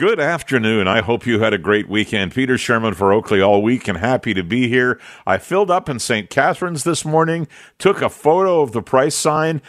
Good afternoon. I hope you had a great weekend. Peter Shurman for Oakley all week and happy to be here. I filled up in St. Catharines this morning, took a photo of the price sign,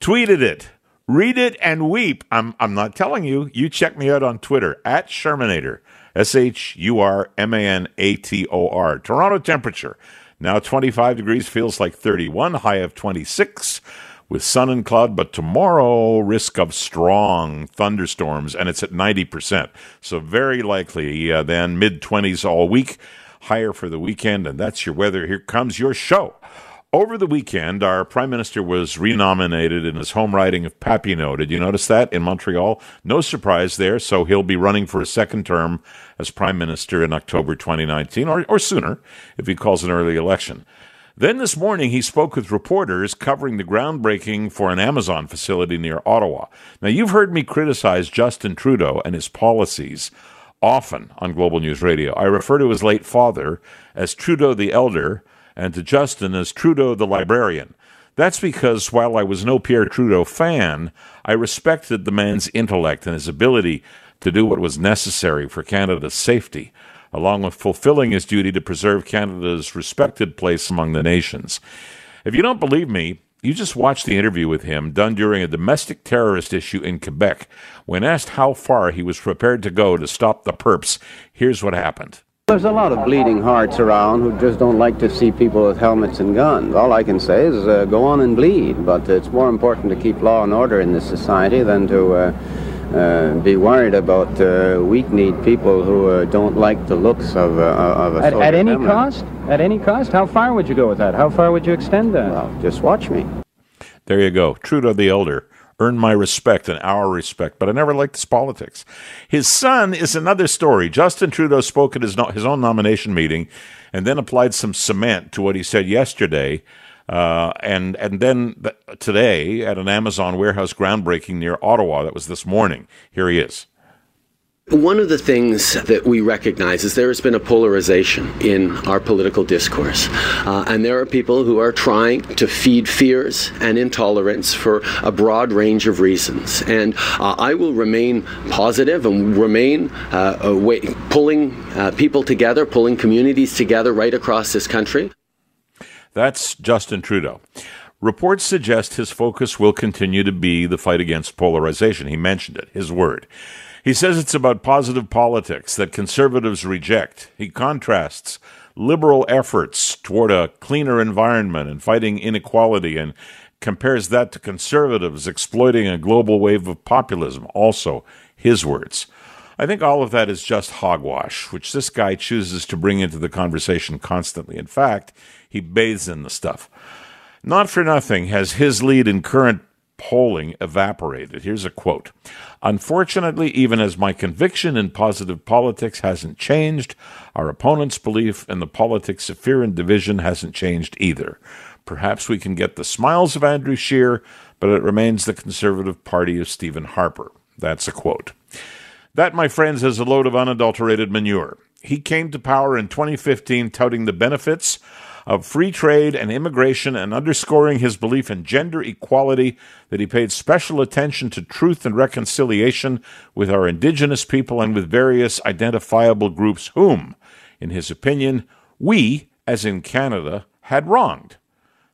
tweeted it. Read it and weep. I'm, I'm not telling you. You check me out on Twitter at Shurmanator. S H U R M A N A T O R. Toronto temperature. Now 25 degrees, feels like 31, high of 26 with sun and cloud, but tomorrow risk of strong thunderstorms, and it's at 90%. So very likely uh, then mid 20s all week, higher for the weekend, and that's your weather. Here comes your show. Over the weekend, our prime minister was renominated in his home riding of Papineau. Did you notice that in Montreal? No surprise there. So he'll be running for a second term as prime minister in October 2019 or, or sooner if he calls an early election. Then this morning, he spoke with reporters covering the groundbreaking for an Amazon facility near Ottawa. Now, you've heard me criticize Justin Trudeau and his policies often on Global News Radio. I refer to his late father as Trudeau the Elder and to Justin as Trudeau the Librarian. That's because while I was no Pierre Trudeau fan, I respected the man's intellect and his ability to do what was necessary for Canada's safety along with fulfilling his duty to preserve Canada's respected place among the nations. If you don't believe me, you just watch the interview with him done during a domestic terrorist issue in Quebec. When asked how far he was prepared to go to stop the perps, here's what happened. There's a lot of bleeding hearts around who just don't like to see people with helmets and guns. All I can say is uh, go on and bleed, but it's more important to keep law and order in this society than to uh, uh, be worried about uh, weak-kneed people who uh, don't like the looks of, uh, of a at, at any family. cost? At any cost? How far would you go with that? How far would you extend that? Well, just watch me. There you go. Trudeau the Elder earned my respect and our respect, but I never liked his politics. His son is another story. Justin Trudeau spoke at his, no- his own nomination meeting and then applied some cement to what he said yesterday uh, and and then th- today at an Amazon warehouse groundbreaking near Ottawa, that was this morning. Here he is. One of the things that we recognize is there has been a polarization in our political discourse. Uh, and there are people who are trying to feed fears and intolerance for a broad range of reasons. And uh, I will remain positive and remain uh, way, pulling uh, people together, pulling communities together right across this country. That's Justin Trudeau. Reports suggest his focus will continue to be the fight against polarization. He mentioned it, his word. He says it's about positive politics that conservatives reject. He contrasts liberal efforts toward a cleaner environment and fighting inequality and compares that to conservatives exploiting a global wave of populism. Also, his words. I think all of that is just hogwash, which this guy chooses to bring into the conversation constantly. In fact, he bathes in the stuff. Not for nothing has his lead in current polling evaporated. Here's a quote Unfortunately, even as my conviction in positive politics hasn't changed, our opponent's belief in the politics of fear and division hasn't changed either. Perhaps we can get the smiles of Andrew Scheer, but it remains the Conservative Party of Stephen Harper. That's a quote. That, my friends, is a load of unadulterated manure. He came to power in 2015 touting the benefits of free trade and immigration and underscoring his belief in gender equality that he paid special attention to truth and reconciliation with our indigenous people and with various identifiable groups whom, in his opinion, we, as in Canada, had wronged.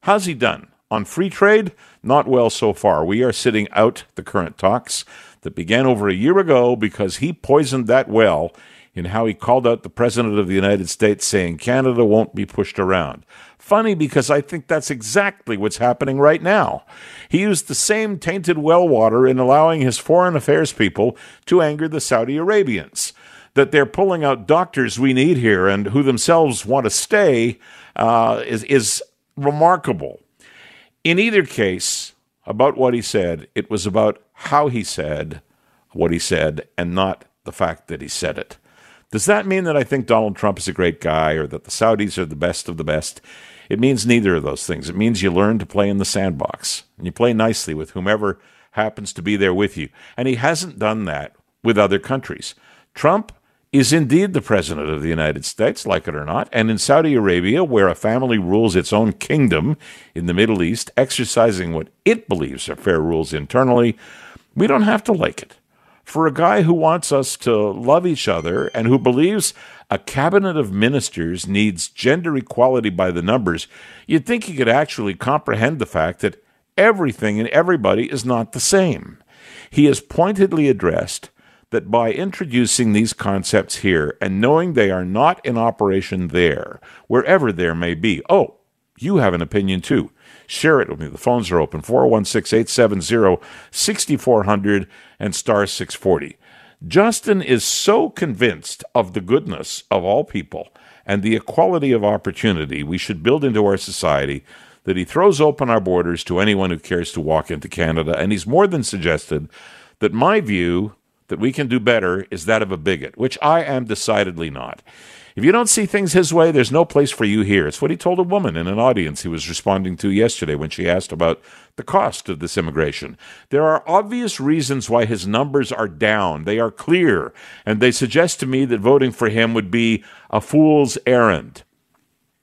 How's he done? On free trade, not well so far. We are sitting out the current talks that began over a year ago because he poisoned that well in how he called out the President of the United States, saying Canada won't be pushed around. Funny because I think that's exactly what's happening right now. He used the same tainted well water in allowing his foreign affairs people to anger the Saudi Arabians. That they're pulling out doctors we need here and who themselves want to stay uh, is, is remarkable. In either case, about what he said, it was about how he said what he said and not the fact that he said it. Does that mean that I think Donald Trump is a great guy or that the Saudis are the best of the best? It means neither of those things. It means you learn to play in the sandbox and you play nicely with whomever happens to be there with you. And he hasn't done that with other countries. Trump is indeed the president of the United States, like it or not, and in Saudi Arabia, where a family rules its own kingdom in the Middle East, exercising what it believes are fair rules internally, we don't have to like it. For a guy who wants us to love each other and who believes a cabinet of ministers needs gender equality by the numbers, you'd think he could actually comprehend the fact that everything and everybody is not the same. He has pointedly addressed that by introducing these concepts here and knowing they are not in operation there, wherever there may be, oh, you have an opinion too. Share it with me. The phones are open 416 870 6400 and star 640. Justin is so convinced of the goodness of all people and the equality of opportunity we should build into our society that he throws open our borders to anyone who cares to walk into Canada. And he's more than suggested that my view that we can do better is that of a bigot, which I am decidedly not. If you don't see things his way, there's no place for you here. It's what he told a woman in an audience he was responding to yesterday when she asked about the cost of this immigration. There are obvious reasons why his numbers are down. They are clear, and they suggest to me that voting for him would be a fool's errand.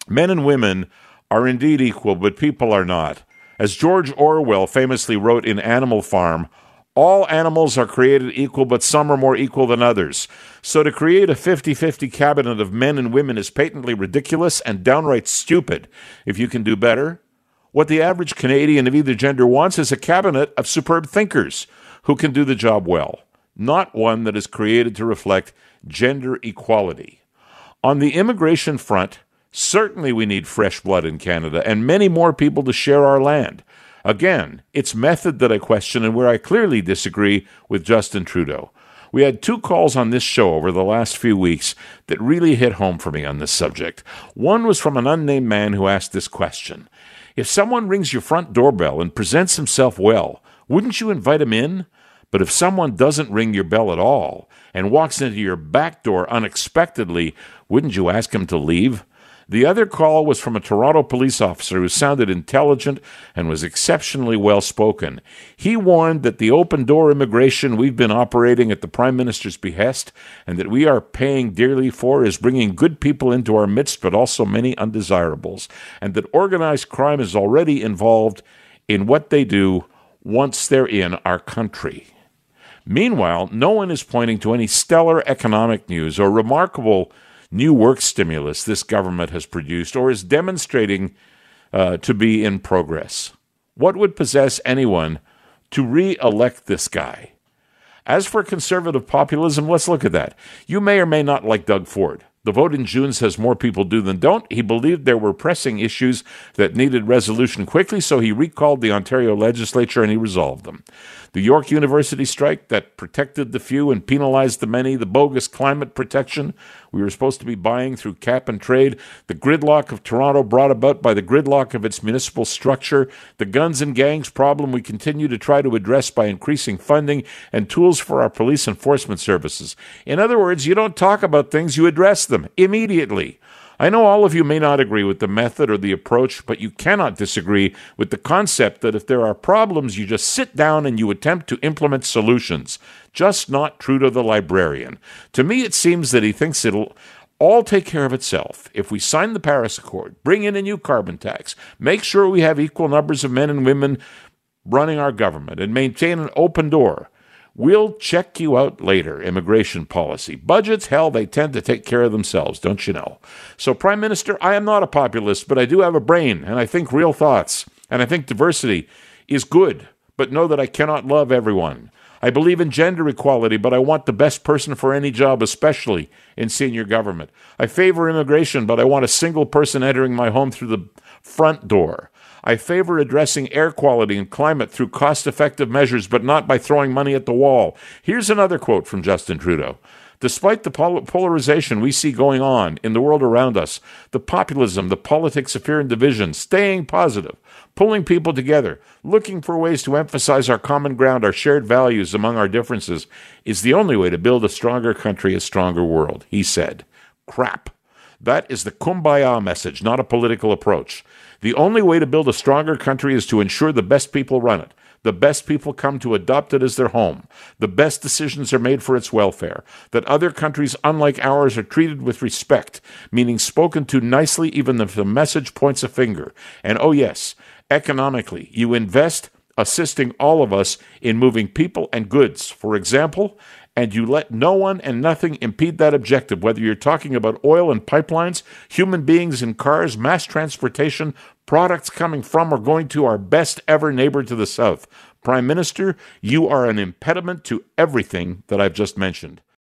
Men and women are indeed equal, but people are not. As George Orwell famously wrote in Animal Farm, all animals are created equal, but some are more equal than others. So to create a 50 50 cabinet of men and women is patently ridiculous and downright stupid. If you can do better, what the average Canadian of either gender wants is a cabinet of superb thinkers who can do the job well, not one that is created to reflect gender equality. On the immigration front, certainly we need fresh blood in Canada and many more people to share our land. Again, it's method that I question and where I clearly disagree with Justin Trudeau. We had two calls on this show over the last few weeks that really hit home for me on this subject. One was from an unnamed man who asked this question If someone rings your front doorbell and presents himself well, wouldn't you invite him in? But if someone doesn't ring your bell at all and walks into your back door unexpectedly, wouldn't you ask him to leave? The other call was from a Toronto police officer who sounded intelligent and was exceptionally well spoken. He warned that the open door immigration we've been operating at the Prime Minister's behest and that we are paying dearly for is bringing good people into our midst, but also many undesirables, and that organized crime is already involved in what they do once they're in our country. Meanwhile, no one is pointing to any stellar economic news or remarkable new work stimulus this government has produced or is demonstrating uh, to be in progress. What would possess anyone to re elect this guy? As for conservative populism, let's look at that. You may or may not like Doug Ford. The vote in June says more people do than don't. He believed there were pressing issues that needed resolution quickly, so he recalled the Ontario legislature and he resolved them the York University strike that protected the few and penalized the many, the bogus climate protection we were supposed to be buying through cap and trade, the gridlock of Toronto brought about by the gridlock of its municipal structure, the guns and gangs problem we continue to try to address by increasing funding and tools for our police enforcement services. In other words, you don't talk about things, you address them immediately. I know all of you may not agree with the method or the approach, but you cannot disagree with the concept that if there are problems, you just sit down and you attempt to implement solutions. Just not Trudeau the librarian. To me, it seems that he thinks it'll all take care of itself if we sign the Paris Accord, bring in a new carbon tax, make sure we have equal numbers of men and women running our government, and maintain an open door. We'll check you out later. Immigration policy. Budgets, hell, they tend to take care of themselves, don't you know? So, Prime Minister, I am not a populist, but I do have a brain, and I think real thoughts. And I think diversity is good, but know that I cannot love everyone. I believe in gender equality, but I want the best person for any job, especially in senior government. I favor immigration, but I want a single person entering my home through the front door. I favor addressing air quality and climate through cost effective measures, but not by throwing money at the wall. Here's another quote from Justin Trudeau. Despite the polarization we see going on in the world around us, the populism, the politics of fear and division, staying positive, pulling people together, looking for ways to emphasize our common ground, our shared values among our differences, is the only way to build a stronger country, a stronger world, he said. Crap. That is the kumbaya message, not a political approach. The only way to build a stronger country is to ensure the best people run it. The best people come to adopt it as their home. The best decisions are made for its welfare. That other countries, unlike ours, are treated with respect, meaning spoken to nicely even if the message points a finger. And oh, yes, economically, you invest assisting all of us in moving people and goods, for example, and you let no one and nothing impede that objective, whether you're talking about oil and pipelines, human beings in cars, mass transportation, products coming from or going to our best ever neighbor to the south. Prime Minister, you are an impediment to everything that I've just mentioned.